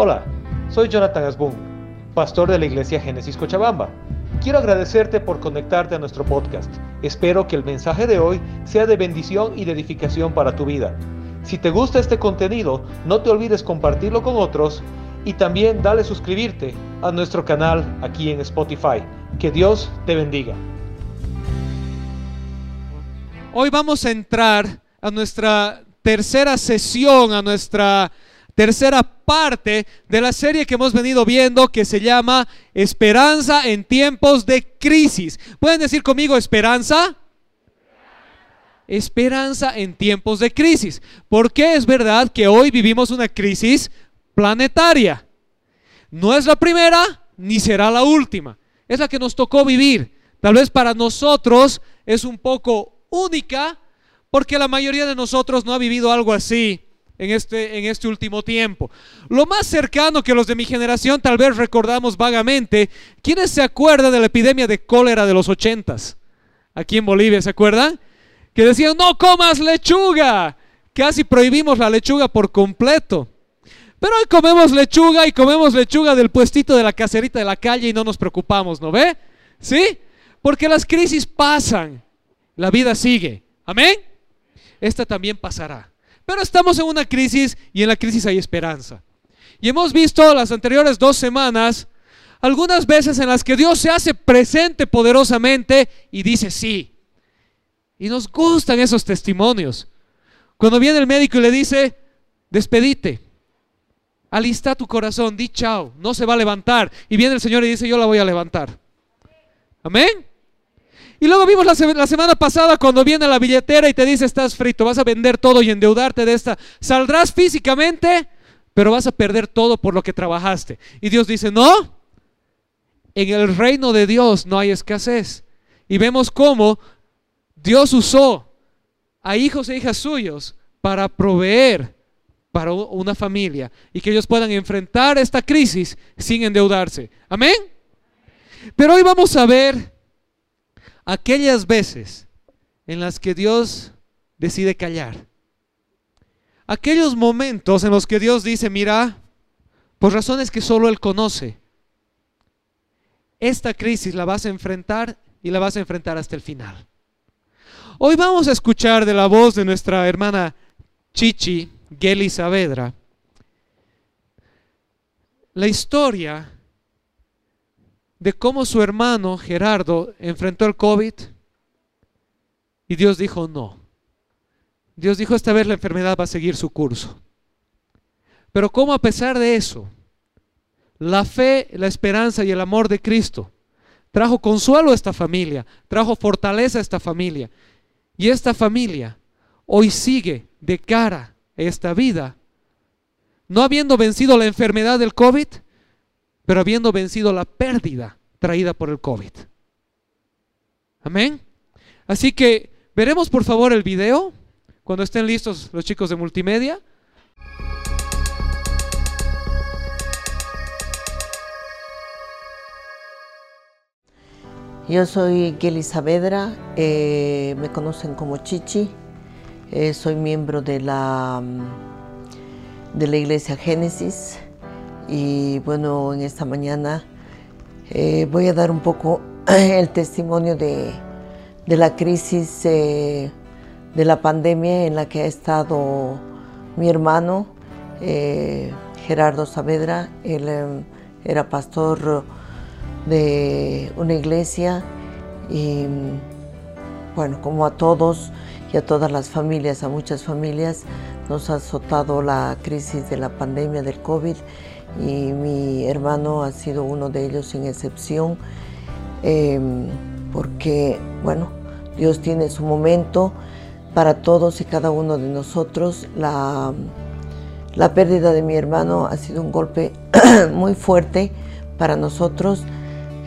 Hola, soy Jonathan Asbun, pastor de la iglesia Génesis Cochabamba. Quiero agradecerte por conectarte a nuestro podcast. Espero que el mensaje de hoy sea de bendición y de edificación para tu vida. Si te gusta este contenido, no te olvides compartirlo con otros y también dale suscribirte a nuestro canal aquí en Spotify. Que Dios te bendiga. Hoy vamos a entrar a nuestra tercera sesión, a nuestra tercera parte de la serie que hemos venido viendo que se llama Esperanza en tiempos de crisis. ¿Pueden decir conmigo esperanza? Esperanza en tiempos de crisis. Porque es verdad que hoy vivimos una crisis planetaria. No es la primera ni será la última. Es la que nos tocó vivir. Tal vez para nosotros es un poco única porque la mayoría de nosotros no ha vivido algo así en este, en este último tiempo. Lo más cercano que los de mi generación tal vez recordamos vagamente, ¿quiénes se acuerdan de la epidemia de cólera de los ochentas? Aquí en Bolivia, ¿se acuerdan? Que decían, no comas lechuga. Casi prohibimos la lechuga por completo. Pero hoy comemos lechuga y comemos lechuga del puestito de la caserita de la calle y no nos preocupamos, ¿no ve? ¿Sí? Porque las crisis pasan, la vida sigue. Amén. Esta también pasará. Pero estamos en una crisis y en la crisis hay esperanza. Y hemos visto las anteriores dos semanas algunas veces en las que Dios se hace presente poderosamente y dice sí. Y nos gustan esos testimonios. Cuando viene el médico y le dice, despedite, alista tu corazón, di chao, no se va a levantar. Y viene el Señor y dice, yo la voy a levantar. Amén. Y luego vimos la, semana pasada cuando viene la billetera y te dice estás frito, vas a vender todo y endeudarte de esta. Saldrás físicamente, pero vas a perder todo por lo que trabajaste. Y Dios dice, no, en el reino de Dios no hay escasez. Y vemos cómo Dios usó a hijos e hijas suyos para proveer para una familia y que ellos puedan enfrentar esta crisis sin endeudarse. Amén. Pero hoy vamos a ver aquellas veces en las que Dios decide callar. Aquellos momentos en los que Dios dice, mira, por razones que solo Él conoce, esta crisis la vas a enfrentar y la vas a enfrentar hasta el final. Hoy vamos a escuchar de la voz de nuestra hermana Chichi, Geli Saavedra, la historia de cómo su hermano Gerardo enfrentó el COVID y Dios dijo no. Dios dijo esta vez la enfermedad va a seguir su curso. Pero cómo a pesar de eso, la fe, la esperanza y el amor de Cristo trajo consuelo a esta familia, trajo fortaleza a esta familia. Y esta familia hoy sigue de cara a esta vida, no habiendo vencido la enfermedad del COVID, pero habiendo vencido la pérdida traída por el COVID. Amén. Así que veremos por favor el video cuando estén listos los chicos de multimedia. Yo soy Kelly Saavedra, eh, me conocen como Chichi, eh, soy miembro de la, de la Iglesia Génesis y bueno, en esta mañana eh, voy a dar un poco el testimonio de, la crisis eh, de la pandemia en la que ha estado mi hermano eh, Gerardo Saavedra. Él era pastor de una iglesia y bueno, como a todos y a todas las familias, a muchas familias, nos ha azotado la crisis de la pandemia del COVID y mi hermano ha sido uno de ellos sin excepción, em, porque, bueno, Dios tiene su momento para todos y cada uno de nosotros. La, la pérdida de mi hermano ha sido un golpe muy fuerte para nosotros,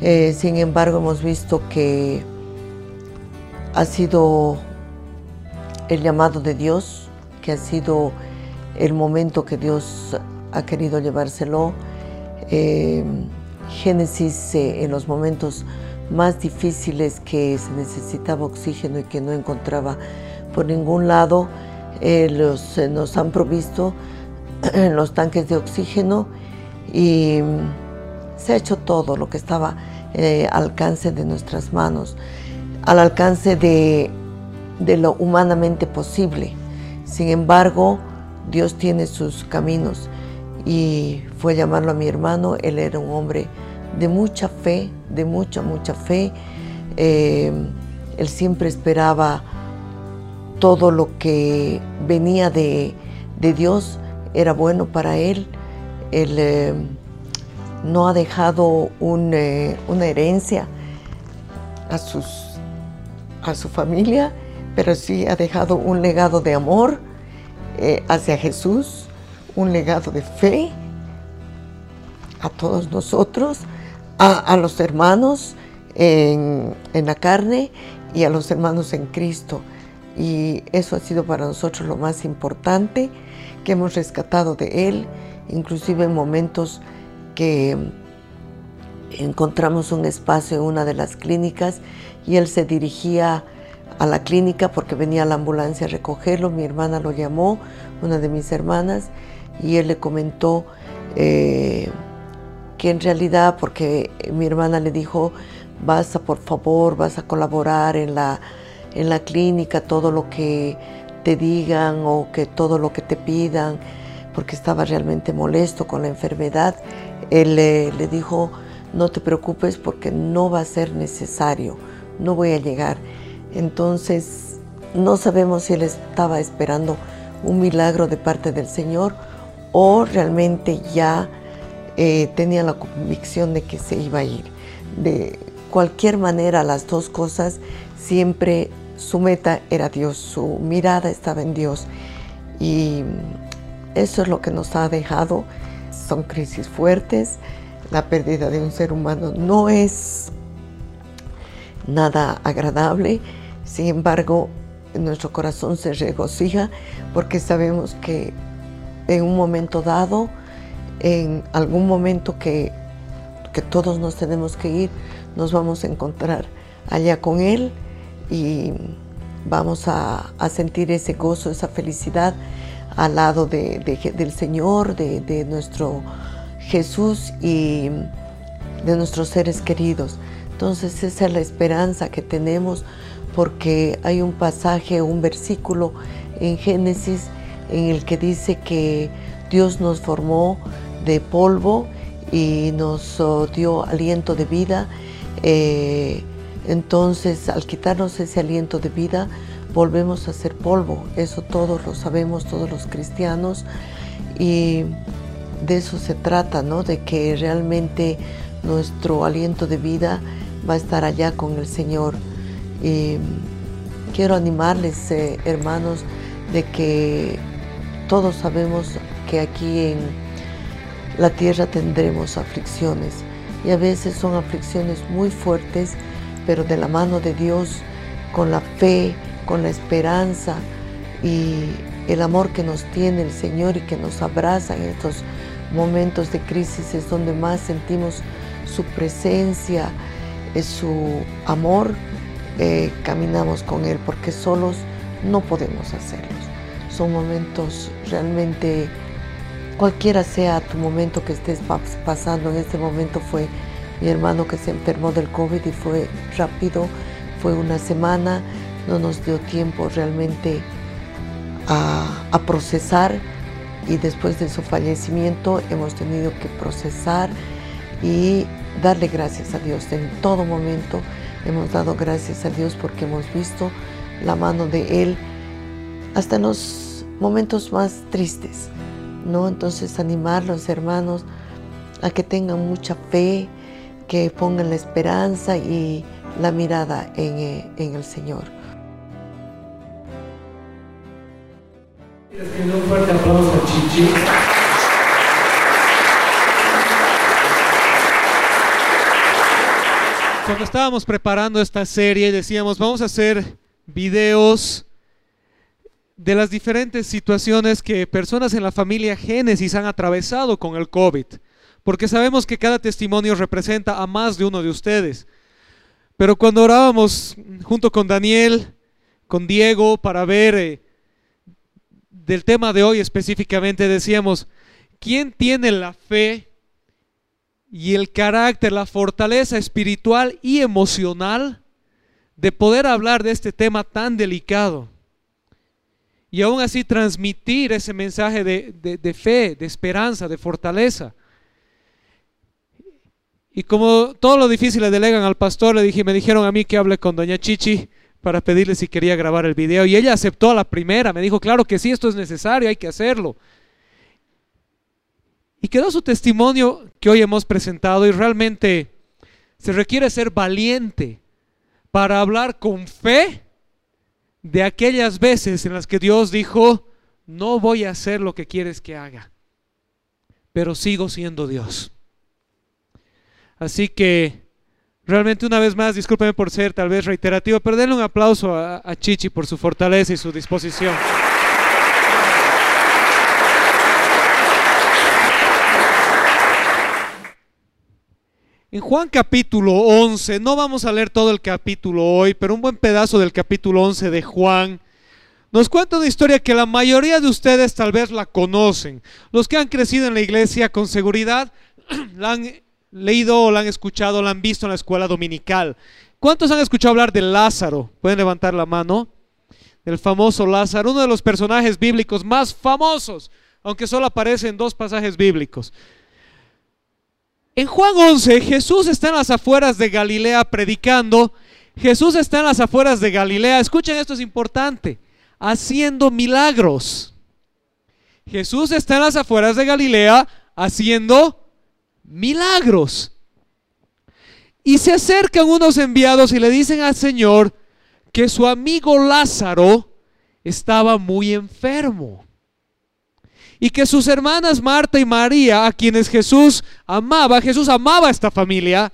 eh, sin embargo hemos visto que ha sido el llamado de Dios, que ha sido el momento que Dios ha querido llevárselo. Eh, Génesis eh, en los momentos más difíciles que se necesitaba oxígeno y que no encontraba por ningún lado, eh, los, nos han provisto los tanques de oxígeno y se ha hecho todo lo que estaba eh, al alcance de nuestras manos, al alcance de, de lo humanamente posible. Sin embargo, Dios tiene sus caminos y fue a llamarlo a mi hermano. Él era un hombre de mucha fe, de mucha, mucha fe. Eh, él siempre esperaba todo lo que venía de, Dios, era bueno para él. Él eh, no ha dejado eh, una herencia a, sus, a su familia, pero sí ha dejado un legado de amor hacia Jesús, un legado de fe a todos nosotros a, los hermanos en, la carne y a los hermanos en Cristo. Y eso ha sido para nosotros lo más importante que hemos rescatado de Él, inclusive en momentos que encontramos un espacio en una de las clínicas y Él se dirigía a la clínica porque venía la ambulancia a recogerlo. Mi hermana lo llamó, una de mis hermanas, y Él le comentó... Eh, que en realidad, porque mi hermana le dijo, vas a por favor, vas a colaborar en la, en la clínica, todo lo que te digan o que todo lo que te pidan, porque estaba realmente molesto con la enfermedad, él le, le dijo, no te preocupes porque no va a ser necesario, no voy a llegar. Entonces, no sabemos si él estaba esperando un milagro de parte del Señor o realmente ya eh, tenía la convicción de que se iba a ir. De cualquier manera, las dos cosas, siempre su meta era Dios, su mirada estaba en Dios. Y eso es lo que nos ha dejado. Son crisis fuertes. La pérdida de un ser humano no es nada agradable. Sin embargo, nuestro corazón se regocija porque sabemos que en un momento dado en algún momento que, todos nos tenemos que ir, nos vamos a encontrar allá con Él y vamos a, sentir ese gozo, esa felicidad al lado del Señor, de, nuestro Jesús y de nuestros seres queridos. Entonces esa es la esperanza que tenemos porque hay un pasaje, un versículo en Génesis en el que dice que Dios nos formó de polvo y nos oh, dio aliento de vida. Eh, entonces, al quitarnos ese aliento de vida, volvemos a ser polvo. Eso todos lo sabemos, todos los cristianos. Y de eso se trata, ¿no? De que realmente nuestro aliento de vida va a estar allá con el Señor. Y quiero animarles, eh, hermanos, de que todos sabemos que aquí en la tierra tendremos aflicciones y a veces son aflicciones muy fuertes, pero de la mano de Dios, con la fe, con la esperanza y el amor que nos tiene el Señor y que nos abraza en estos momentos de crisis es donde más sentimos su presencia, su amor, eh, caminamos con Él porque solos no podemos hacerlos. Son momentos realmente cualquiera sea tu momento que estés pasando, en este momento fue mi hermano que se enfermó del COVID y fue rápido, fue una semana, no nos dio tiempo realmente a, procesar y después de su fallecimiento hemos tenido que procesar y darle gracias a Dios. En todo momento hemos dado gracias a Dios porque hemos visto la mano de Él hasta en los momentos más tristes. ¿no? Entonces animar los hermanos a que tengan mucha fe, que pongan la esperanza y la mirada en, eh, el Señor. Un fuerte aplauso a Chichi. Cuando estábamos preparando esta serie decíamos, vamos a hacer videos de las diferentes situaciones que personas en la familia Génesis han atravesado con el COVID, porque sabemos que cada testimonio representa a más de uno de ustedes. Pero cuando orábamos junto con Daniel, con Diego, para ver eh, del tema de hoy específicamente, decíamos, ¿quién tiene la fe y el carácter, la fortaleza espiritual y emocional de poder hablar de este tema tan delicado y aún así transmitir ese mensaje de, fe, de esperanza, de fortaleza. Y como todo lo difícil le delegan al pastor, le dije, me dijeron a mí que hable con doña Chichi para pedirle si quería grabar el video. Y ella aceptó la primera, me dijo, claro que sí, esto es necesario, hay que hacerlo. Y quedó su testimonio que hoy hemos presentado y realmente se requiere ser valiente para hablar con fe de aquellas veces en las que Dios dijo, no voy a hacer lo que quieres que haga, pero sigo siendo Dios. Así que realmente una vez más, discúlpeme por ser tal vez reiterativo, pero denle un aplauso a, a Chichi por su fortaleza y su disposición. En Juan capítulo 11, no vamos a leer todo el capítulo hoy, pero un buen pedazo del capítulo 11 de Juan, nos cuenta una historia que la mayoría de ustedes tal vez la conocen. Los que han crecido en la iglesia con seguridad la han leído o la han escuchado, la han visto en la escuela dominical. ¿Cuántos han escuchado hablar de Lázaro? Pueden levantar la mano. Del famoso Lázaro, uno de los personajes bíblicos más famosos, aunque solo aparece en dos pasajes bíblicos. En Juan 11, Jesús está en las afueras de Galilea predicando. Jesús está en las afueras de Galilea. Escuchen, esto es importante. Haciendo milagros. Jesús está en las afueras de Galilea haciendo milagros. Y se acercan unos enviados y le dicen al Señor que su amigo Lázaro estaba muy enfermo y que sus hermanas Marta y María, a quienes Jesús amaba, Jesús amaba a esta familia,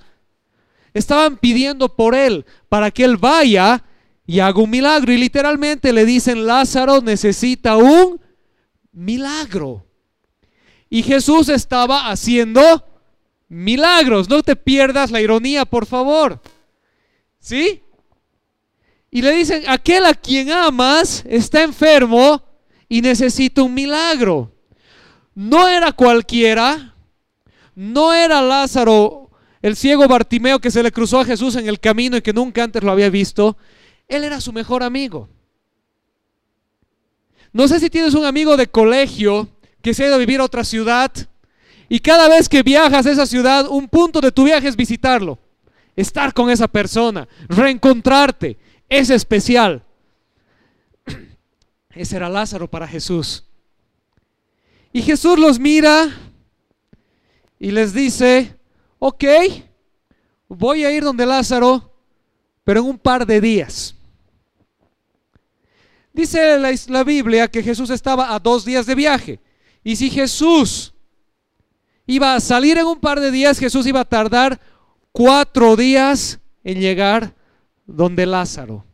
estaban pidiendo por él para que él vaya y haga un milagro. Y literalmente le dicen, Lázaro necesita un milagro. Y Jesús estaba haciendo milagros. No te pierdas la ironía, por favor. ¿Sí? Y le dicen, aquel a quien amas está enfermo y necesita un milagro. No era cualquiera, no era Lázaro, el ciego Bartimeo que se le cruzó a Jesús en el camino y que nunca antes lo había visto. Él era su mejor amigo. No sé si tienes un amigo de colegio que se ha ido a vivir a otra ciudad y cada vez que viajas a esa ciudad, un punto de tu viaje es visitarlo, estar con esa persona, reencontrarte. Es especial. Ese era Lázaro para Jesús. Y Jesús los mira y les dice, ok, voy a ir donde Lázaro, pero en un par de días. Dice la, la, Biblia que Jesús estaba a dos días de viaje. Y si Jesús iba a salir en un par de días, Jesús iba a tardar cuatro días en llegar donde Lázaro.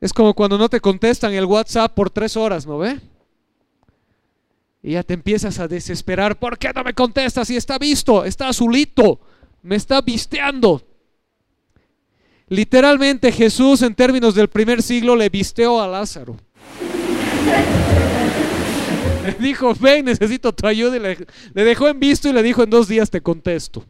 Es como cuando no te contestan el WhatsApp por tres horas, ¿no ve? Y ya te empiezas a desesperar. ¿Por qué no me contestas? Si está visto, está azulito, me está visteando. Literalmente Jesús en términos del primer siglo le visteó a Lázaro. Le dijo, ven, necesito tu ayuda. Le dejó en visto y le dijo, en dos días te contesto.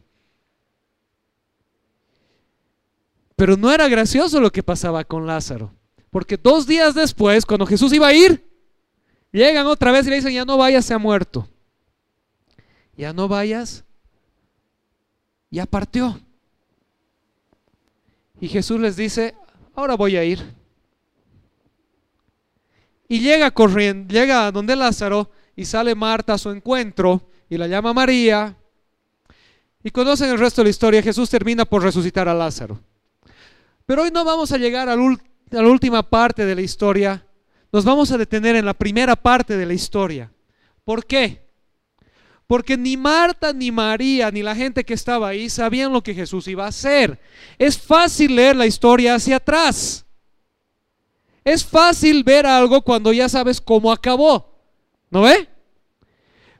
Pero no era gracioso lo que pasaba con Lázaro. Porque dos días después, cuando Jesús iba a ir, llegan otra vez y le dicen, ya no vayas, se ha muerto. Ya no vayas, ya partió. Y Jesús les dice, ahora voy a ir. Y llega corriendo, llega a donde Lázaro y sale Marta a su encuentro y la llama María. Y conocen el resto de la historia, Jesús termina por resucitar a Lázaro. Pero hoy no vamos a llegar al último la última parte de la historia, nos vamos a detener en la primera parte de la historia. ¿Por qué? Porque ni Marta, ni María, ni la gente que estaba ahí sabían lo que Jesús iba a hacer. Es fácil leer la historia hacia atrás. Es fácil ver algo cuando ya sabes cómo acabó. ¿No ve?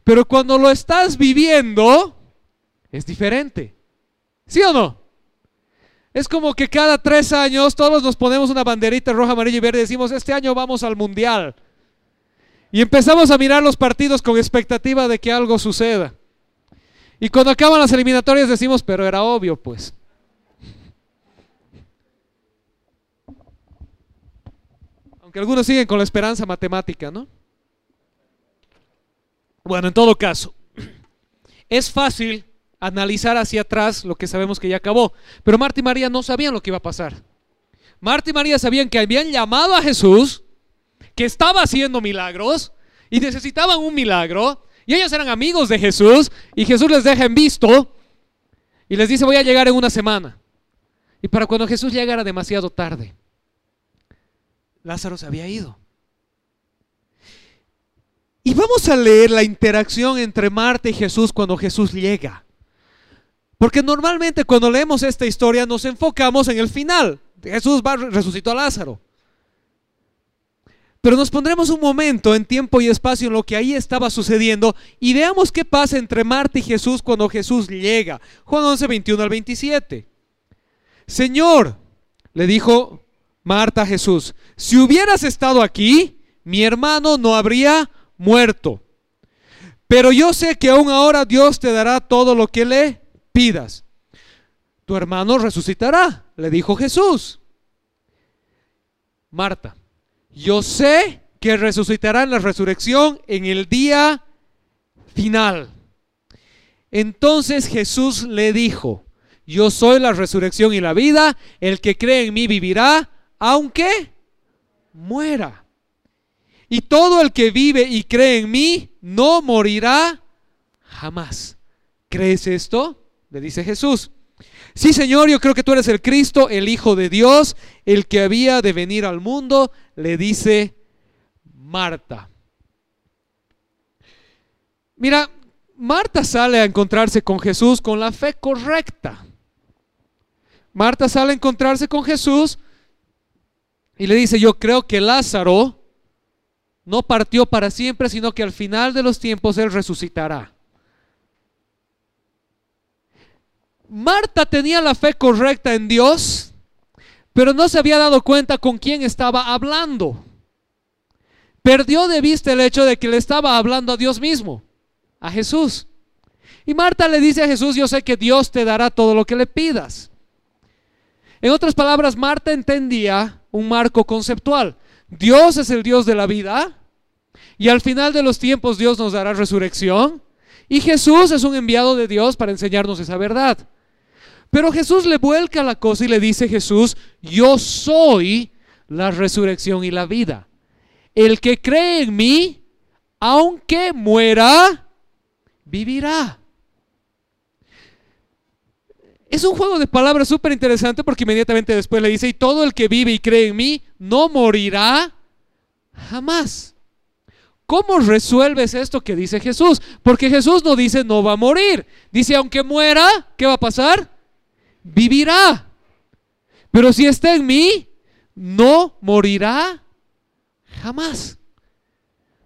Pero cuando lo estás viviendo, es diferente. ¿Sí o no? Es como que cada tres años todos nos ponemos una banderita roja, amarilla y verde y decimos, este año vamos al mundial. Y empezamos a mirar los partidos con expectativa de que algo suceda. Y cuando acaban las eliminatorias decimos, pero era obvio, pues. Aunque algunos siguen con la esperanza matemática, ¿no? Bueno, en todo caso, es fácil analizar hacia atrás lo que sabemos que ya acabó, pero Marta y María no sabían lo que iba a pasar. Marta y María sabían que habían llamado a Jesús, que estaba haciendo milagros y necesitaban un milagro, y ellos eran amigos de Jesús, y Jesús les deja en visto y les dice, voy a llegar en una semana. Y para cuando Jesús llega era demasiado tarde. Lázaro se había ido. Y vamos a leer la interacción entre Marta y Jesús cuando Jesús llega. Porque normalmente cuando leemos esta historia nos enfocamos en el final. Jesús va, resucitó a Lázaro. Pero nos pondremos un momento en tiempo y espacio en lo que ahí estaba sucediendo y veamos qué pasa entre Marta y Jesús cuando Jesús llega. Juan 11, 21 al 27. Señor, le dijo Marta a Jesús, si hubieras estado aquí, mi hermano no habría muerto. Pero yo sé que aún ahora Dios te dará todo lo que le pidas. Tu hermano resucitará, le dijo Jesús. Marta, yo sé que resucitará en la resurrección en el día final. Entonces Jesús le dijo, yo soy la resurrección y la vida, el que cree en mí vivirá, aunque muera. Y todo el que vive y cree en mí no morirá jamás. ¿Crees esto? Le dice Jesús. Sí, Señor, yo creo que tú eres el Cristo, el Hijo de Dios, el que había de venir al mundo, le dice Marta. Mira, Marta sale a encontrarse con Jesús con la fe correcta. Marta sale a encontrarse con Jesús y le dice, yo creo que Lázaro no partió para siempre, sino que al final de los tiempos Él resucitará. Marta tenía la fe correcta en Dios, pero no se había dado cuenta con quién estaba hablando. Perdió de vista el hecho de que le estaba hablando a Dios mismo, a Jesús. Y Marta le dice a Jesús, yo sé que Dios te dará todo lo que le pidas. En otras palabras, Marta entendía un marco conceptual. Dios es el Dios de la vida y al final de los tiempos Dios nos dará resurrección y Jesús es un enviado de Dios para enseñarnos esa verdad. Pero Jesús le vuelca la cosa y le dice Jesús, yo soy la resurrección y la vida. El que cree en mí, aunque muera, vivirá. Es un juego de palabras súper interesante porque inmediatamente después le dice, y todo el que vive y cree en mí no morirá jamás. ¿Cómo resuelves esto que dice Jesús? Porque Jesús no dice no va a morir. Dice, aunque muera, ¿qué va a pasar? Vivirá. Pero si está en mí, no morirá jamás.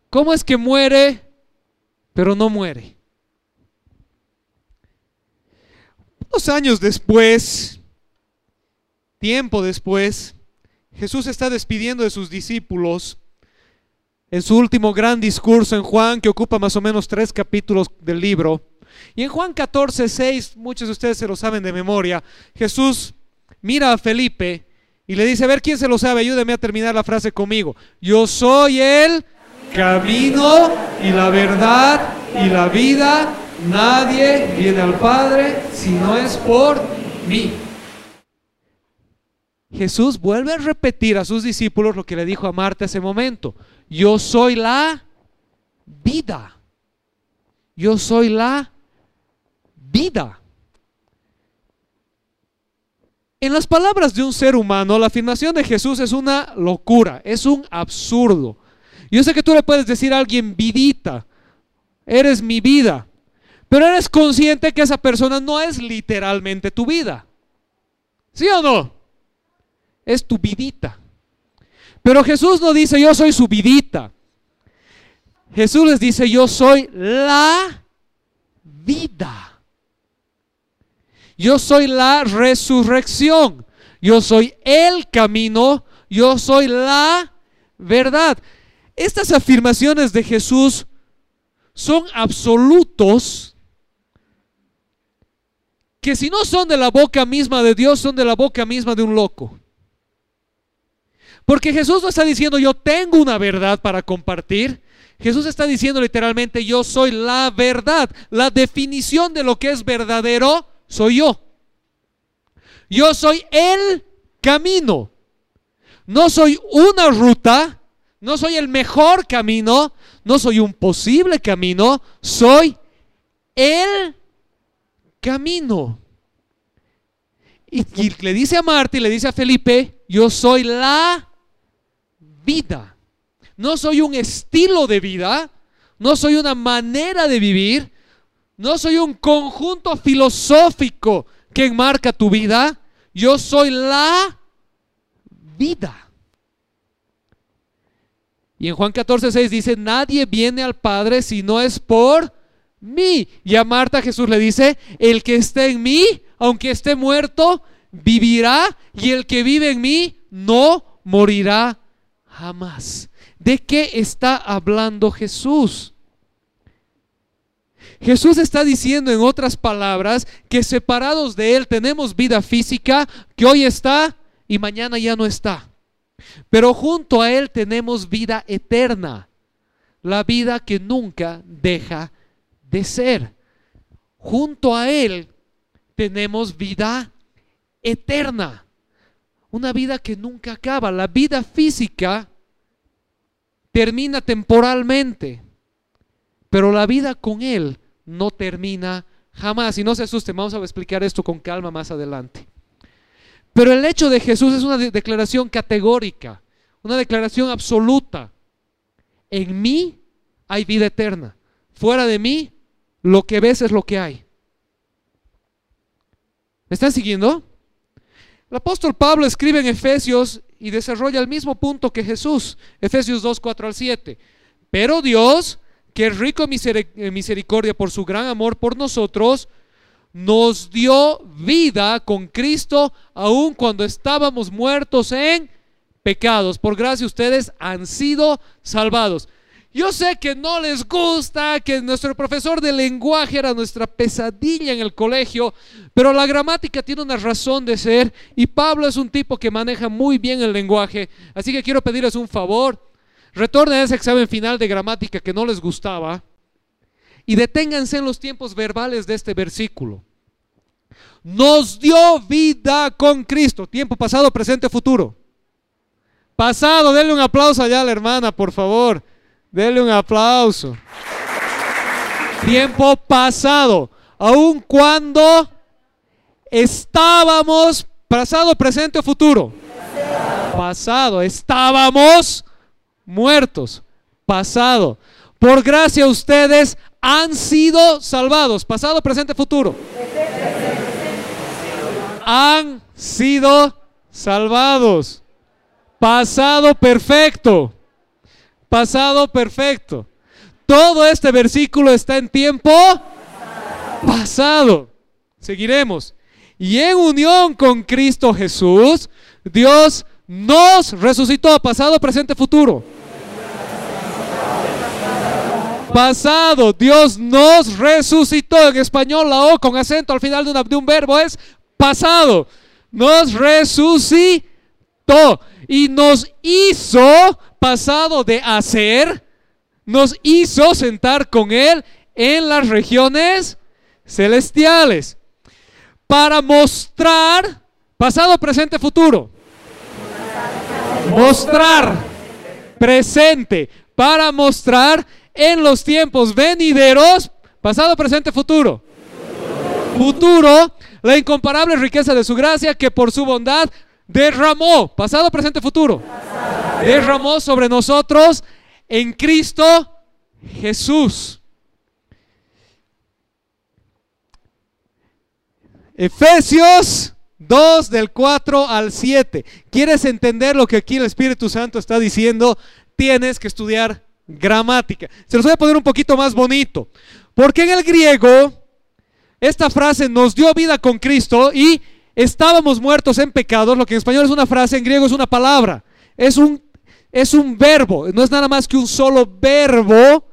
¿Cómo es que muere, pero no muere? Unos años después, tiempo después, Jesús está despidiendo de sus discípulos en su último gran discurso en Juan, que ocupa más o menos tres capítulos del libro. Y en Juan 14, 6, muchos de ustedes se lo saben de memoria, Jesús mira a Felipe y le dice, a ver quién se lo sabe, ayúdeme a terminar la frase conmigo. Yo soy el camino y la verdad y la vida. Nadie viene al Padre si no es por mí. Jesús vuelve a repetir a sus discípulos lo que le dijo a Marta ese momento. Yo soy la vida. Yo soy la vida. En las palabras de un ser humano, la afirmación de Jesús es una locura, es un absurdo. Yo sé que tú le puedes decir a alguien vidita, eres mi vida, pero eres consciente que esa persona no es literalmente tu vida. ¿Sí o no? Es tu vidita. Pero Jesús no dice yo soy su vidita. Jesús les dice yo soy la vida. Yo soy la resurrección. Yo soy el camino. Yo soy la verdad. estas afirmaciones de Jesús son absolutos que si no son de la boca misma de Dios, son de la boca misma de un loco. Porque Jesús no está diciendo yo tengo una verdad para compartir. Jesús está diciendo literalmente yo soy la verdad. La definición de lo que es verdadero soy yo. Yo soy el camino. No soy una ruta, no soy el mejor camino, no soy un posible camino, soy el camino. Y, le dice a Marta y le dice a Felipe, yo soy la vida. No soy un estilo de vida, no soy una manera de vivir, no soy un conjunto filosófico que enmarca tu vida, yo soy la vida. Y en Juan 14, 6 dice, nadie viene al Padre si no es por mí. Y a Marta Jesús le dice, el que esté en mí, aunque esté muerto, vivirá. Y el que vive en mí, no morirá jamás. ¿De qué está hablando Jesús? Jesús está diciendo en otras palabras que separados de Él tenemos vida física que hoy está y mañana ya no está. Pero junto a Él tenemos vida eterna, la vida que nunca deja de ser. Junto a Él tenemos vida eterna, una vida que nunca acaba. La vida física termina temporalmente, pero la vida con Él no termina jamás. Y no se asusten, vamos a explicar esto con calma más adelante. Pero el hecho de Jesús es una declaración categórica, una declaración absoluta. En mí hay vida eterna. Fuera de mí, lo que ves es lo que hay. ¿Me están siguiendo? El apóstol Pablo escribe en Efesios y desarrolla el mismo punto que Jesús. Efesios 2, 4 al 7. Pero Dios, que rico misericordia por su gran amor por nosotros, nos dio vida con Cristo aun cuando estábamos muertos en pecados. Por gracia ustedes han sido salvados. Yo sé que no les gusta, que nuestro profesor de lenguaje era nuestra pesadilla en el colegio, pero la gramática tiene una razón de ser y Pablo es un tipo que maneja muy bien el lenguaje. Así que quiero pedirles un favor. Retornen a ese examen final de gramática que no les gustaba y deténganse en los tiempos verbales de este versículo. Nos dio vida con Cristo, tiempo pasado, presente, futuro. Pasado, denle un aplauso allá a la hermana, por favor. Denle un aplauso. Tiempo pasado, aun cuando estábamos, pasado, presente o futuro. Pasado, estábamos muertos. Pasado. Por gracia ustedes han sido salvados. Pasado, presente, futuro. Han sido salvados. Pasado perfecto. Pasado perfecto. Todo este versículo está en tiempo pasado. Seguiremos. Y en unión con Cristo Jesús, Dios nos resucitó. Pasado, presente, futuro pasado. Dios nos resucitó. En español la O con acento al final de, de un verbo es pasado. Nos resucitó y nos hizo pasado de hacer, nos hizo sentar con Él en las regiones celestiales para mostrar pasado, presente, futuro. Mostrar presente para mostrar en los tiempos venideros, pasado, presente, futuro. Futuro, la incomparable riqueza de su gracia que por su bondad derramó, pasado, presente, futuro. Derramó sobre nosotros en Cristo Jesús. Efesios 2 del 4 al 7. ¿Quieres entender lo que aquí el Espíritu Santo está diciendo? Tienes que estudiar gramática. Se los voy a poner un poquito más bonito. Porque en el griego, esta frase nos dio vida con Cristo y estábamos muertos en pecados, lo que en español es una frase, en griego es una palabra. Es un, es un verbo, no es nada más que un solo verbo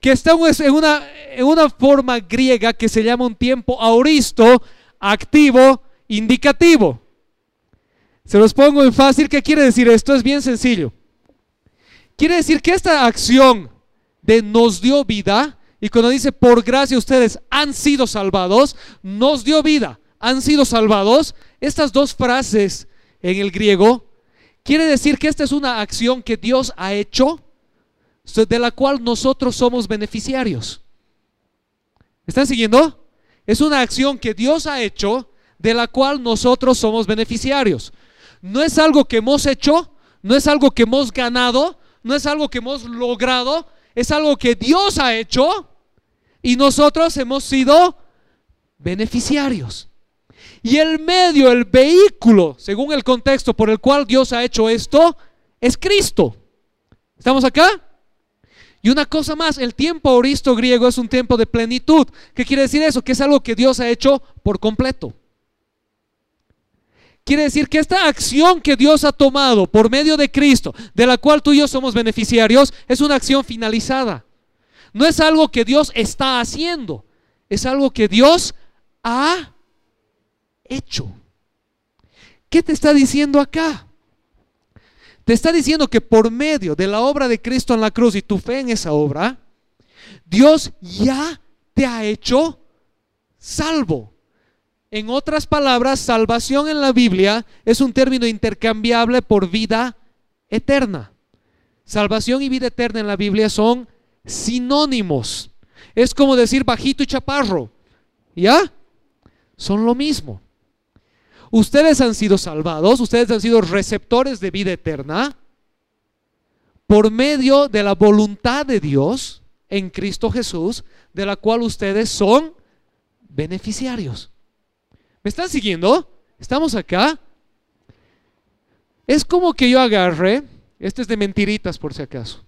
que está en una, en una forma griega que se llama un tiempo auristo, activo, indicativo. Se los pongo en fácil. ¿Qué quiere decir esto? Es bien sencillo. Quiere decir que esta acción de nos dio vida, y cuando dice por gracia ustedes han sido salvados, nos dio vida, han sido salvados, estas dos frases en el griego, quiere decir que esta es una acción que Dios ha hecho, de la cual nosotros somos beneficiarios. ¿Están siguiendo? Es una acción que Dios ha hecho, de la cual nosotros somos beneficiarios. No es algo que hemos hecho, no es algo que hemos ganado, no es algo que hemos logrado, es algo que Dios ha hecho y nosotros hemos sido beneficiarios. Y el medio, el vehículo, según el contexto por el cual Dios ha hecho esto, es Cristo. ¿Estamos acá? Y una cosa más, el tiempo auristo griego es un tiempo de plenitud. ¿Qué quiere decir eso? Que es algo que Dios ha hecho por completo. Quiere decir que esta acción que Dios ha tomado por medio de Cristo, de la cual tú y yo somos beneficiarios, es una acción finalizada. No es algo que Dios está haciendo, es algo que Dios ha hecho. ¿Qué te está diciendo acá? Te está diciendo que por medio de la obra de Cristo en la cruz y tu fe en esa obra, Dios ya te ha hecho salvo. En otras palabras, salvación en la Biblia es un término intercambiable por vida eterna. Salvación y vida eterna en la Biblia son sinónimos. Es como decir bajito y chaparro. ¿Ya? Son lo mismo. Ustedes han sido salvados, ustedes han sido receptores de vida eterna por medio de la voluntad de Dios en Cristo Jesús, de la cual ustedes son beneficiarios. ¿Me están siguiendo? ¿Estamos acá? Es como que yo agarre, este es de mentiritas por si acaso,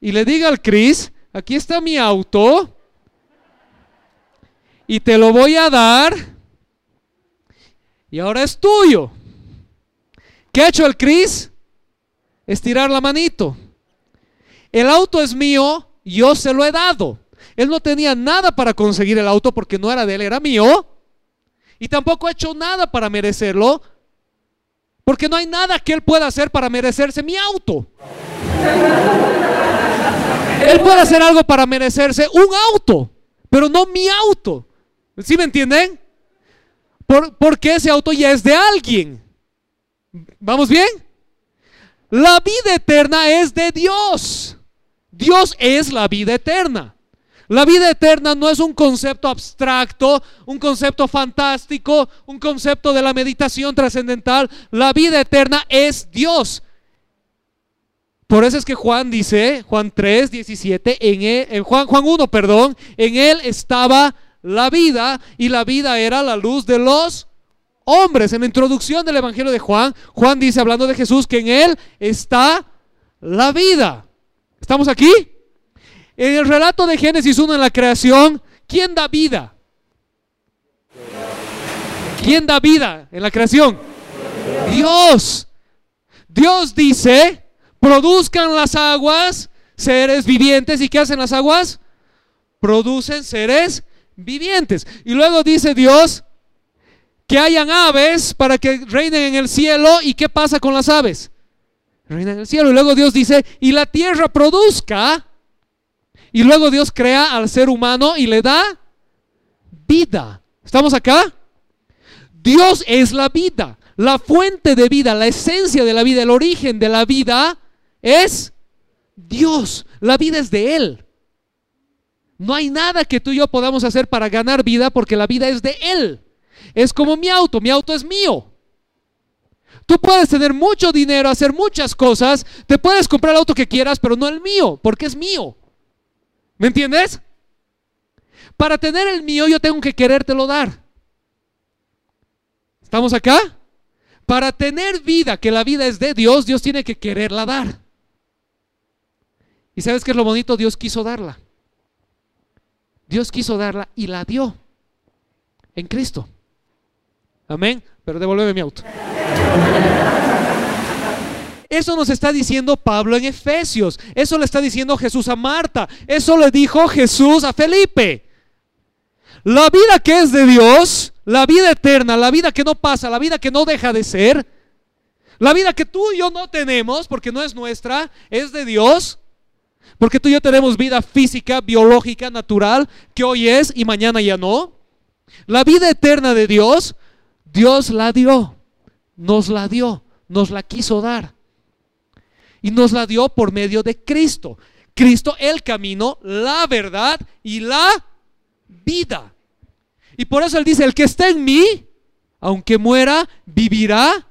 y le diga al Cris, aquí está mi auto, y te lo voy a dar, y ahora es tuyo. ¿Qué ha hecho el Cris? Estirar la manito. El auto es mío, yo se lo he dado. Él no tenía nada para conseguir el auto porque no era de él, era mío. Y tampoco ha hecho nada para merecerlo. Porque no hay nada que él pueda hacer para merecerse mi auto. Él puede hacer algo para merecerse un auto, pero no mi auto. ¿Sí me entienden? porque ese auto ya es de alguien. ¿Vamos bien? La vida eterna es de Dios. Dios es la vida eterna. La vida eterna no es un concepto abstracto, un concepto fantástico, un concepto de la meditación trascendental. La vida eterna es Dios. Por eso es que Juan dice, Juan 3, 17, en, en Juan, Juan 1, perdón, en él estaba la vida y la vida era la luz de los hombres. En la introducción del Evangelio de Juan, Juan dice, hablando de Jesús, que en él está la vida. ¿Estamos aquí? En el relato de Génesis 1 en la creación, ¿quién da vida? ¿Quién da vida en la creación? Dios. Dios dice, produzcan las aguas seres vivientes. ¿Y qué hacen las aguas? Producen seres vivientes. Y luego dice Dios que hayan aves para que reinen en el cielo. ¿Y qué pasa con las aves? Reinen en el cielo. Y luego Dios dice, y la tierra produzca y luego Dios crea al ser humano y le da vida. ¿Estamos acá? Dios es la vida, la fuente de vida, la esencia de la vida, el origen de la vida es Dios. La vida es de Él. No hay nada que tú y yo podamos hacer para ganar vida porque la vida es de Él. Es como mi auto, mi auto es mío. Tú puedes tener mucho dinero, hacer muchas cosas, te puedes comprar el auto que quieras, pero no el mío, porque es mío. ¿Me entiendes? Para tener el mío yo tengo que querértelo dar. ¿Estamos acá? Para tener vida, que la vida es de Dios, Dios tiene que quererla dar. ¿Y sabes qué es lo bonito? Dios quiso darla. Dios quiso darla y la dio en Cristo. Amén. Pero devuélveme mi auto. Eso nos está diciendo Pablo en Efesios. Eso le está diciendo Jesús a Marta. Eso le dijo Jesús a Felipe. La vida que es de Dios, la vida eterna, la vida que no pasa, la vida que no deja de ser, la vida que tú y yo no tenemos, porque no es nuestra, es de Dios. Porque tú y yo tenemos vida física, biológica, natural, que hoy es y mañana ya no. La vida eterna de Dios, Dios la dio, nos la dio, nos la quiso dar. Y nos la dio por medio de Cristo. Cristo, el camino, la verdad y la vida. Y por eso Él dice, el que está en mí, aunque muera, vivirá.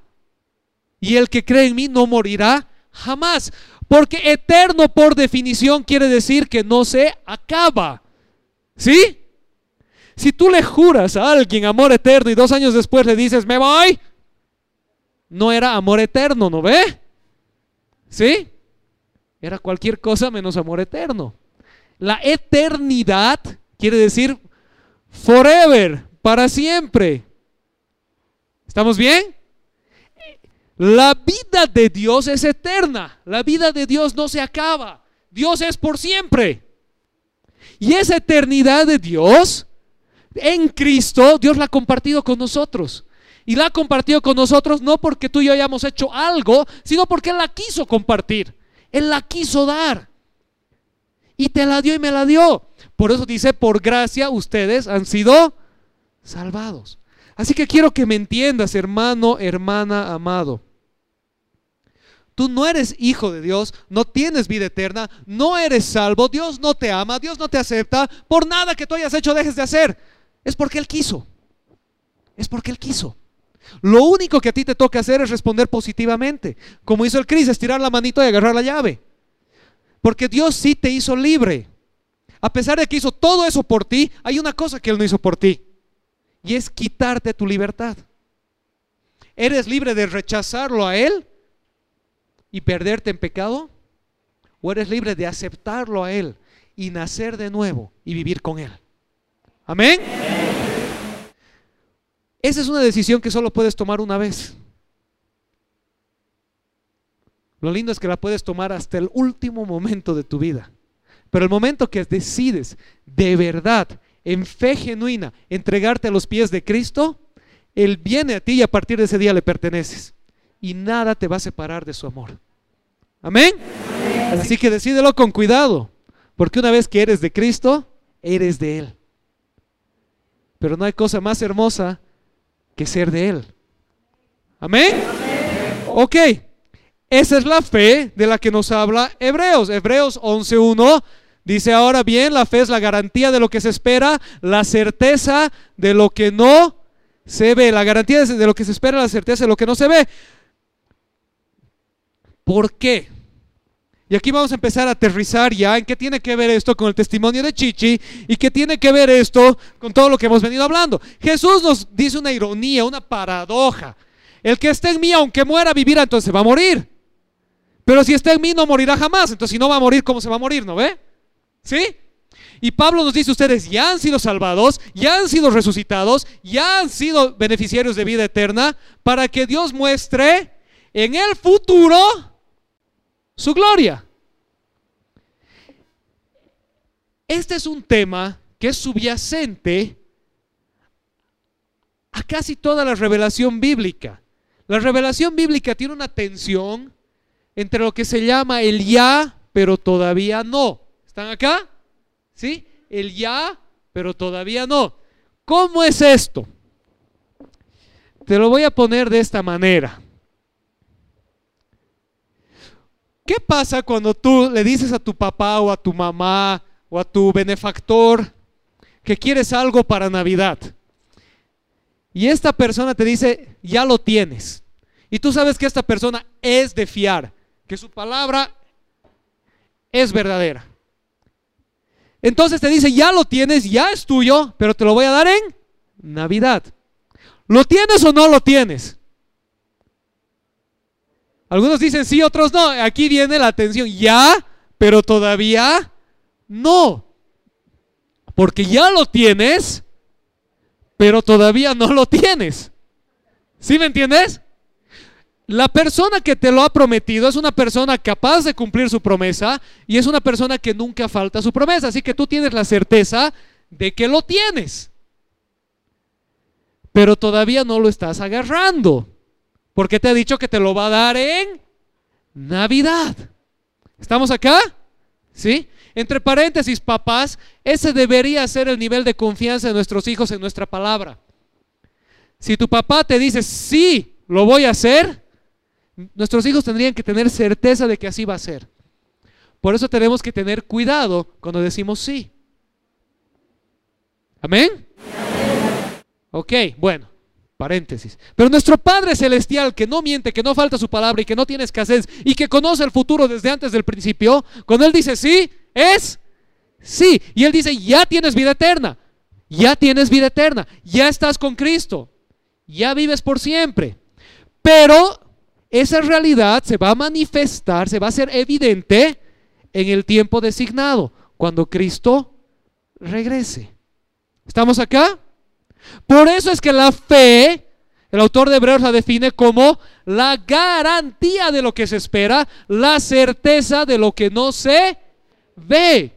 Y el que cree en mí no morirá jamás. Porque eterno por definición quiere decir que no se acaba. ¿Sí? Si tú le juras a alguien amor eterno y dos años después le dices, me voy, no era amor eterno, ¿no ve? ¿Sí? Era cualquier cosa menos amor eterno. La eternidad quiere decir forever, para siempre. ¿Estamos bien? La vida de Dios es eterna. La vida de Dios no se acaba. Dios es por siempre. Y esa eternidad de Dios en Cristo, Dios la ha compartido con nosotros. Y la ha compartido con nosotros no porque tú y yo hayamos hecho algo, sino porque Él la quiso compartir. Él la quiso dar. Y te la dio y me la dio. Por eso dice, por gracia ustedes han sido salvados. Así que quiero que me entiendas, hermano, hermana, amado. Tú no eres hijo de Dios, no tienes vida eterna, no eres salvo, Dios no te ama, Dios no te acepta, por nada que tú hayas hecho dejes de hacer. Es porque Él quiso. Es porque Él quiso. Lo único que a ti te toca hacer es responder positivamente, como hizo el Cris, estirar la manito y agarrar la llave. Porque Dios sí te hizo libre. A pesar de que hizo todo eso por ti, hay una cosa que Él no hizo por ti. Y es quitarte tu libertad. ¿Eres libre de rechazarlo a Él y perderte en pecado? ¿O eres libre de aceptarlo a Él y nacer de nuevo y vivir con Él? Amén. Esa es una decisión que solo puedes tomar una vez. Lo lindo es que la puedes tomar hasta el último momento de tu vida. Pero el momento que decides de verdad, en fe genuina, entregarte a los pies de Cristo, Él viene a ti y a partir de ese día le perteneces. Y nada te va a separar de su amor. Amén. Así que decídelo con cuidado, porque una vez que eres de Cristo, eres de Él. Pero no hay cosa más hermosa que ser de Él. Amén. Ok. Esa es la fe de la que nos habla Hebreos. Hebreos 11.1 dice ahora bien, la fe es la garantía de lo que se espera, la certeza de lo que no se ve. La garantía de lo que se espera, la certeza de lo que no se ve. ¿Por qué? Y aquí vamos a empezar a aterrizar ya en qué tiene que ver esto con el testimonio de Chichi y qué tiene que ver esto con todo lo que hemos venido hablando. Jesús nos dice una ironía, una paradoja. El que esté en mí, aunque muera, vivirá, entonces va a morir. Pero si está en mí, no morirá jamás. Entonces, si no va a morir, ¿cómo se va a morir? ¿No ve? ¿Sí? Y Pablo nos dice, ustedes ya han sido salvados, ya han sido resucitados, ya han sido beneficiarios de vida eterna, para que Dios muestre en el futuro su gloria. Este es un tema que es subyacente a casi toda la revelación bíblica. La revelación bíblica tiene una tensión entre lo que se llama el ya, pero todavía no. ¿Están acá? ¿Sí? El ya, pero todavía no. ¿Cómo es esto? Te lo voy a poner de esta manera. ¿Qué pasa cuando tú le dices a tu papá o a tu mamá o a tu benefactor que quieres algo para Navidad? Y esta persona te dice, ya lo tienes. Y tú sabes que esta persona es de fiar, que su palabra es verdadera. Entonces te dice, ya lo tienes, ya es tuyo, pero te lo voy a dar en Navidad. ¿Lo tienes o no lo tienes? Algunos dicen sí, otros no. Aquí viene la atención. Ya, pero todavía no. Porque ya lo tienes, pero todavía no lo tienes. ¿Sí me entiendes? La persona que te lo ha prometido es una persona capaz de cumplir su promesa y es una persona que nunca falta su promesa. Así que tú tienes la certeza de que lo tienes. Pero todavía no lo estás agarrando. Porque te ha dicho que te lo va a dar en Navidad. ¿Estamos acá? ¿Sí? Entre paréntesis, papás, ese debería ser el nivel de confianza de nuestros hijos en nuestra palabra. Si tu papá te dice, sí, lo voy a hacer, nuestros hijos tendrían que tener certeza de que así va a ser. Por eso tenemos que tener cuidado cuando decimos sí. Amén. Ok, bueno, paréntesis. Pero nuestro Padre Celestial, que no miente, que no falta su palabra y que no tiene escasez y que conoce el futuro desde antes del principio, cuando Él dice sí, es sí. Y Él dice, ya tienes vida eterna, ya tienes vida eterna, ya estás con Cristo, ya vives por siempre. Pero esa realidad se va a manifestar, se va a hacer evidente en el tiempo designado, cuando Cristo regrese. ¿Estamos acá? Por eso es que la fe, el autor de Hebreos la define como la garantía de lo que se espera, la certeza de lo que no se ve.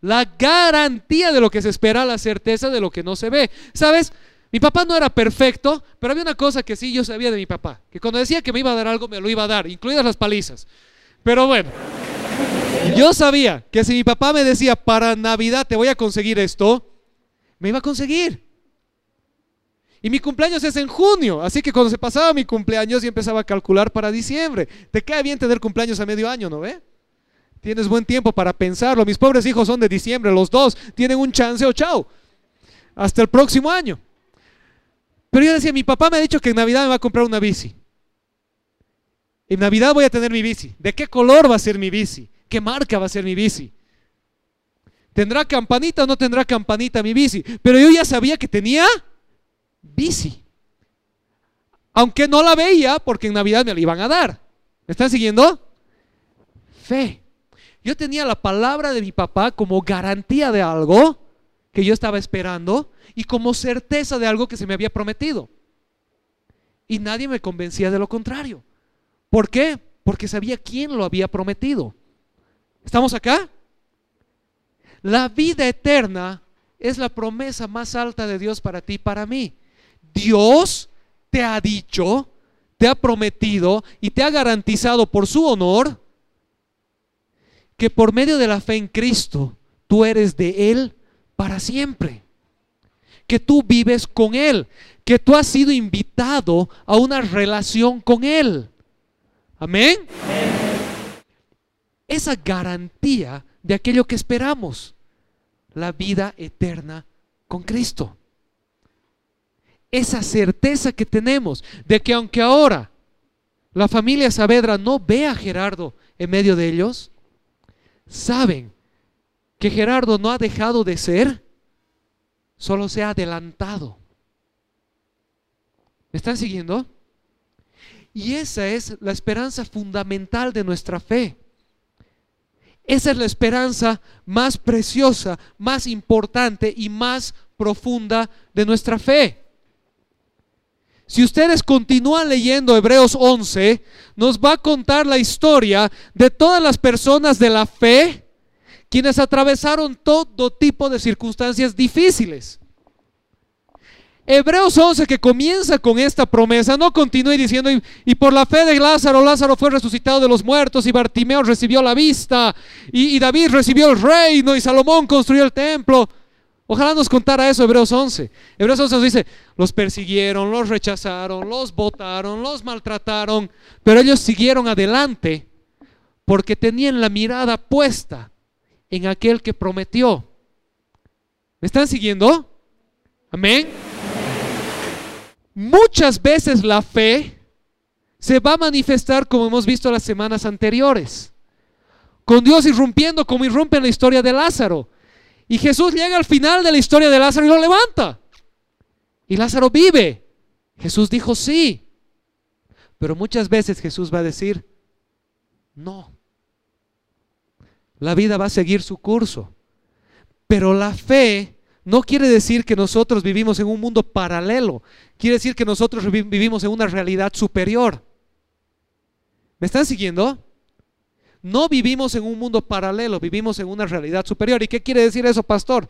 La garantía de lo que se espera, la certeza de lo que no se ve. ¿Sabes? Mi papá no era perfecto, pero había una cosa que sí yo sabía de mi papá, que cuando decía que me iba a dar algo, me lo iba a dar, incluidas las palizas. Pero bueno, yo sabía que si mi papá me decía, para Navidad te voy a conseguir esto, me iba a conseguir. Y mi cumpleaños es en junio, así que cuando se pasaba mi cumpleaños yo empezaba a calcular para diciembre. Te queda bien tener cumpleaños a medio año, ¿no ve? Tienes buen tiempo para pensarlo. Mis pobres hijos son de diciembre, los dos tienen un chance o chao. Hasta el próximo año. Pero yo decía, mi papá me ha dicho que en Navidad me va a comprar una bici. En Navidad voy a tener mi bici. ¿De qué color va a ser mi bici? ¿Qué marca va a ser mi bici? ¿Tendrá campanita o no tendrá campanita mi bici? Pero yo ya sabía que tenía bici. Aunque no la veía porque en Navidad me la iban a dar. ¿Me están siguiendo? Fe. Yo tenía la palabra de mi papá como garantía de algo que yo estaba esperando y como certeza de algo que se me había prometido. Y nadie me convencía de lo contrario. ¿Por qué? Porque sabía quién lo había prometido. ¿Estamos acá? La vida eterna es la promesa más alta de Dios para ti y para mí. Dios te ha dicho, te ha prometido y te ha garantizado por su honor que por medio de la fe en Cristo tú eres de Él para siempre. Que tú vives con Él, que tú has sido invitado a una relación con Él. Amén. Esa garantía de aquello que esperamos, la vida eterna con Cristo esa certeza que tenemos de que aunque ahora la familia Saavedra no ve a Gerardo en medio de ellos, saben que Gerardo no ha dejado de ser, solo se ha adelantado. ¿Me están siguiendo? Y esa es la esperanza fundamental de nuestra fe. Esa es la esperanza más preciosa, más importante y más profunda de nuestra fe. Si ustedes continúan leyendo Hebreos 11, nos va a contar la historia de todas las personas de la fe quienes atravesaron todo tipo de circunstancias difíciles. Hebreos 11 que comienza con esta promesa, no continúe diciendo, y, por la fe de Lázaro, Lázaro fue resucitado de los muertos, y Bartimeo recibió la vista, y, y David recibió el reino, y Salomón construyó el templo. Ojalá nos contara eso Hebreos 11. Hebreos 11 nos dice, los persiguieron, los rechazaron, los votaron, los maltrataron, pero ellos siguieron adelante porque tenían la mirada puesta en aquel que prometió. ¿Me están siguiendo? Amén. Muchas veces la fe se va a manifestar como hemos visto las semanas anteriores, con Dios irrumpiendo como irrumpe en la historia de Lázaro. Y Jesús llega al final de la historia de Lázaro y lo levanta. Y Lázaro vive. Jesús dijo sí. Pero muchas veces Jesús va a decir, no. La vida va a seguir su curso. Pero la fe no quiere decir que nosotros vivimos en un mundo paralelo. Quiere decir que nosotros vivimos en una realidad superior. ¿Me están siguiendo? No vivimos en un mundo paralelo, vivimos en una realidad superior. ¿Y qué quiere decir eso, pastor?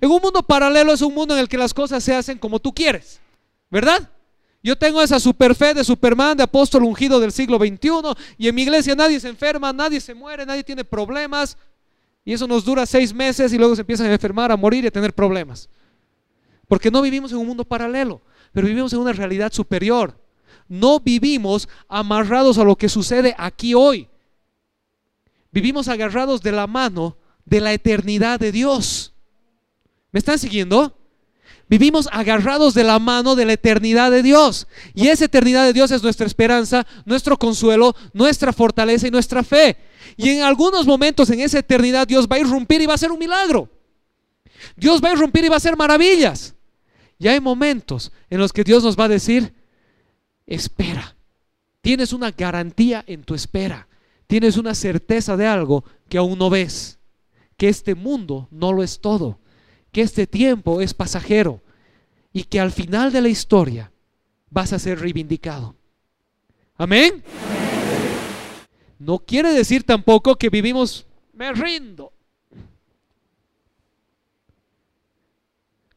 En un mundo paralelo es un mundo en el que las cosas se hacen como tú quieres, ¿verdad? Yo tengo esa super fe de Superman, de apóstol ungido del siglo XXI, y en mi iglesia nadie se enferma, nadie se muere, nadie tiene problemas, y eso nos dura seis meses y luego se empiezan a enfermar, a morir y a tener problemas. Porque no vivimos en un mundo paralelo, pero vivimos en una realidad superior. No vivimos amarrados a lo que sucede aquí hoy. Vivimos agarrados de la mano de la eternidad de Dios. ¿Me están siguiendo? Vivimos agarrados de la mano de la eternidad de Dios. Y esa eternidad de Dios es nuestra esperanza, nuestro consuelo, nuestra fortaleza y nuestra fe. Y en algunos momentos en esa eternidad Dios va a irrumpir y va a hacer un milagro. Dios va a irrumpir y va a hacer maravillas. Y hay momentos en los que Dios nos va a decir, espera, tienes una garantía en tu espera, tienes una certeza de algo que aún no ves, que este mundo no lo es todo, que este tiempo es pasajero y que al final de la historia vas a ser reivindicado. Amén. No quiere decir tampoco que vivimos, me rindo,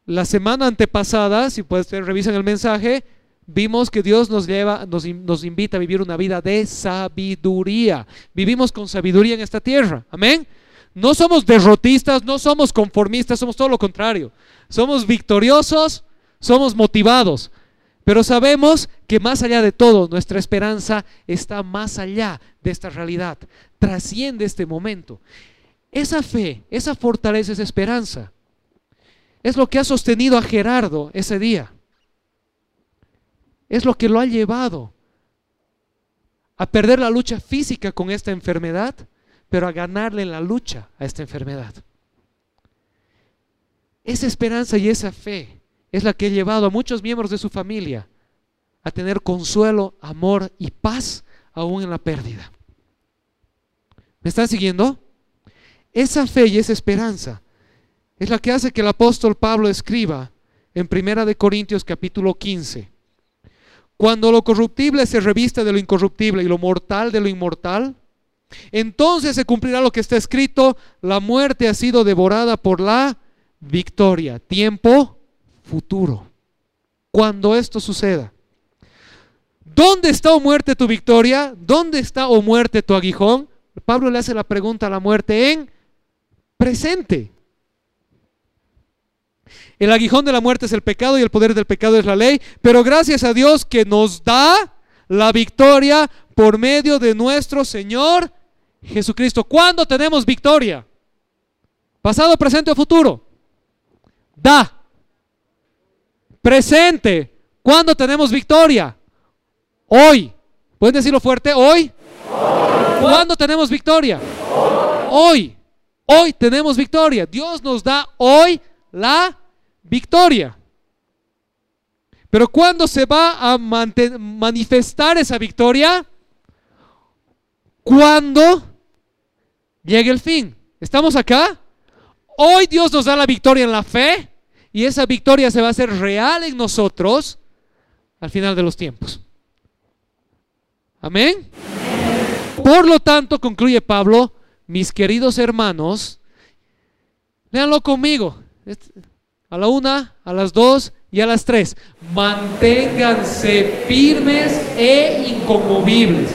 La semana antepasada, si puedes revisan el mensaje, vimos que Dios nos lleva, nos, nos, invita a vivir una vida de sabiduría. Vivimos con sabiduría en esta tierra. Amén. No somos derrotistas, no somos conformistas, somos todo lo contrario. Somos victoriosos, somos motivados. Pero sabemos que más allá de todo, nuestra esperanza está más allá de esta realidad. Trasciende este momento. Esa fe, esa fortaleza, esa esperanza es lo que ha sostenido a Gerardo ese día. Es lo que lo ha llevado a perder la lucha física con esta enfermedad, pero a ganarle la lucha a esta enfermedad. Esa esperanza y esa fe es la que ha llevado a muchos miembros de su familia a tener consuelo, amor y paz aún en la pérdida. ¿Me están siguiendo? Esa fe y esa esperanza es la que hace que el apóstol Pablo escriba en Primera de Corintios capítulo 15. Cuando lo corruptible se reviste de lo incorruptible y lo mortal de lo inmortal, entonces se cumplirá lo que está escrito, la muerte ha sido devorada por la victoria, tiempo futuro. Cuando esto suceda, ¿dónde está o oh muerte tu victoria? ¿Dónde está o oh muerte tu aguijón? Pablo le hace la pregunta a la muerte en presente. El aguijón de la muerte es el pecado y el poder del pecado es la ley, pero gracias a Dios que nos da la victoria por medio de nuestro Señor Jesucristo. ¿Cuándo tenemos victoria? ¿Pasado, presente o futuro? Da. Presente. ¿Cuándo tenemos victoria? Hoy. ¿Pueden decirlo fuerte? ¿Hoy? ¿Cuándo tenemos victoria? Hoy. Hoy tenemos victoria. Dios nos da hoy la victoria. Pero ¿cuándo se va a manifestar esa victoria? Cuando llegue el fin. ¿Estamos acá? Hoy Dios nos da la victoria en la fe y esa victoria se va a hacer real en nosotros al final de los tiempos. Amén. Por lo tanto, concluye Pablo, mis queridos hermanos, léanlo conmigo. A la una, a las dos y a las tres. Manténganse firmes e inconmovibles,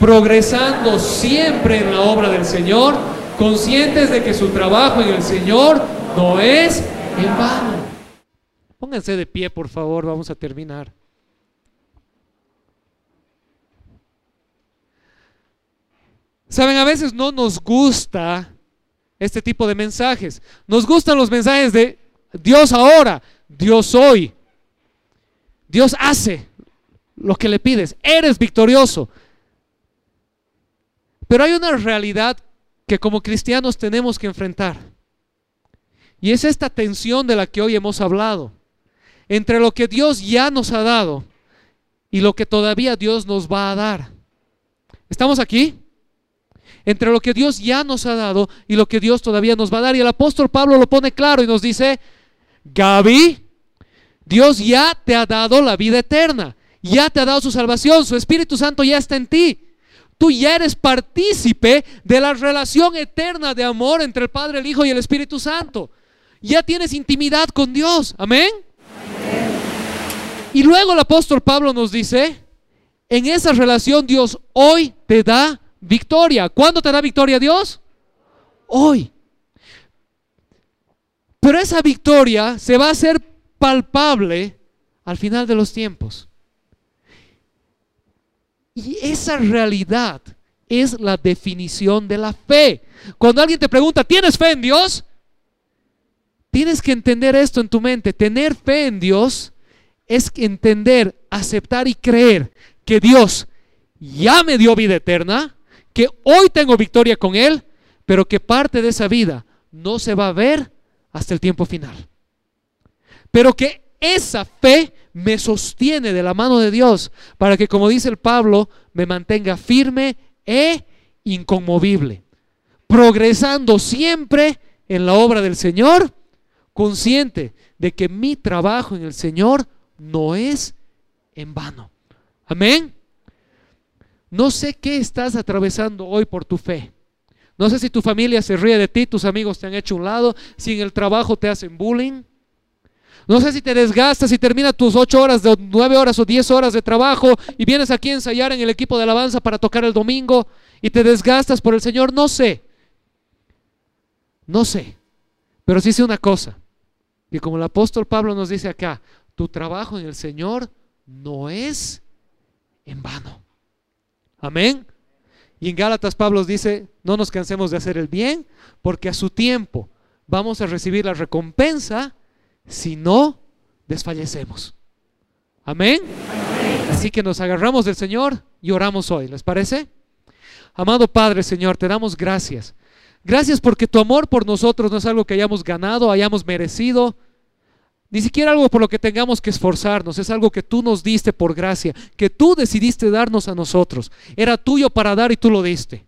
progresando siempre en la obra del Señor, conscientes de que su trabajo en el Señor no es en vano. Pónganse de pie, por favor, vamos a terminar. Saben, a veces no nos gusta este tipo de mensajes. Nos gustan los mensajes de Dios ahora, Dios hoy. Dios hace lo que le pides. Eres victorioso. Pero hay una realidad que como cristianos tenemos que enfrentar. Y es esta tensión de la que hoy hemos hablado. Entre lo que Dios ya nos ha dado y lo que todavía Dios nos va a dar. ¿Estamos aquí? Entre lo que Dios ya nos ha dado y lo que Dios todavía nos va a dar. Y el apóstol Pablo lo pone claro y nos dice, Gaby, Dios ya te ha dado la vida eterna, ya te ha dado su salvación, su Espíritu Santo ya está en ti. tú ya eres partícipe de la relación eterna de amor entre el Padre, el Hijo y el Espíritu Santo. Ya tienes intimidad con Dios. Amén. Y luego el apóstol Pablo nos dice, en esa relación Dios hoy te da victoria. ¿Cuándo te da victoria Dios? Hoy. Pero esa victoria se va a hacer palpable al final de los tiempos. Y esa realidad es la definición de la fe. Cuando alguien te pregunta, ¿tienes fe en Dios? Tienes que entender esto en tu mente. Tener fe en Dios es entender, aceptar y creer que Dios ya me dio vida eterna, que hoy tengo victoria con Él, pero que parte de esa vida no se va a ver hasta el tiempo final. Pero que esa fe me sostiene de la mano de Dios para que, como dice el Pablo, me mantenga firme e inconmovible, progresando siempre en la obra del Señor, consciente de que mi trabajo en el Señor no es en vano. Amén. No sé qué estás atravesando hoy por tu fe. No sé si tu familia se ríe de ti, tus amigos te han hecho un lado, si en el trabajo te hacen bullying. No sé si te desgastas y terminas tus ocho horas, de nueve horas o diez horas de trabajo y vienes aquí a ensayar en el equipo de alabanza para tocar el domingo y te desgastas por el Señor. No sé. No sé. Pero sí sé una cosa. Que como el apóstol Pablo nos dice acá, tu trabajo en el Señor no es en vano. Amén. Y en Gálatas Pablo dice, no nos cansemos de hacer el bien, porque a su tiempo vamos a recibir la recompensa si no desfallecemos. Amén. Así que nos agarramos del Señor y oramos hoy. ¿Les parece? Amado Padre, Señor, te damos gracias. Gracias porque tu amor por nosotros no es algo que hayamos ganado, hayamos merecido, ni siquiera algo por lo que tengamos que esforzarnos, es algo que tú nos diste por gracia, que tú decidiste darnos a nosotros. Era tuyo para dar y tú lo diste.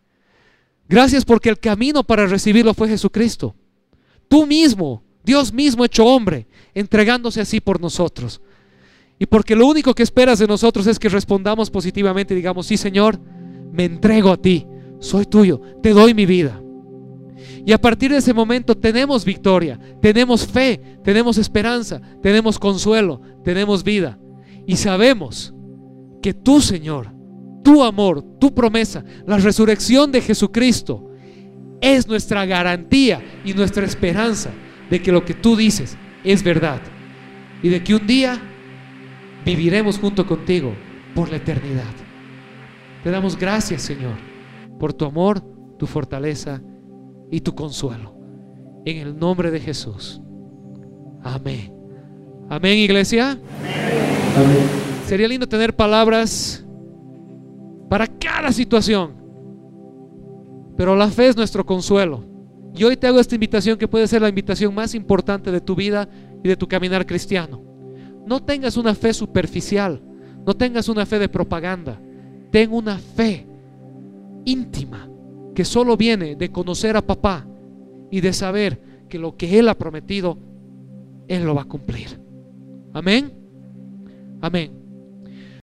Gracias porque el camino para recibirlo fue Jesucristo. Tú mismo Dios mismo hecho hombre, entregándose así por nosotros. Y porque lo único que esperas de nosotros es que respondamos positivamente y digamos, sí Señor, me entrego a ti, soy tuyo, te doy mi vida. Y a partir de ese momento tenemos victoria, tenemos fe, tenemos esperanza, tenemos consuelo, tenemos vida. Y sabemos que tú, Señor, tu amor, tu promesa, la resurrección de Jesucristo es nuestra garantía y nuestra esperanza de que lo que tú dices es verdad y de que un día viviremos junto contigo por la eternidad. Te damos gracias, Señor, por tu amor, tu fortaleza y tu consuelo. En el nombre de Jesús. Amén. Amén, iglesia. Amén. Sería lindo tener palabras para cada situación. Pero la fe es nuestro consuelo. Y hoy te hago esta invitación que puede ser la invitación más importante de tu vida y de tu caminar cristiano. No tengas una fe superficial, no tengas una fe de propaganda, ten una fe íntima que solo viene de conocer a papá y de saber que lo que Él ha prometido, Él lo va a cumplir. Amén. Amén.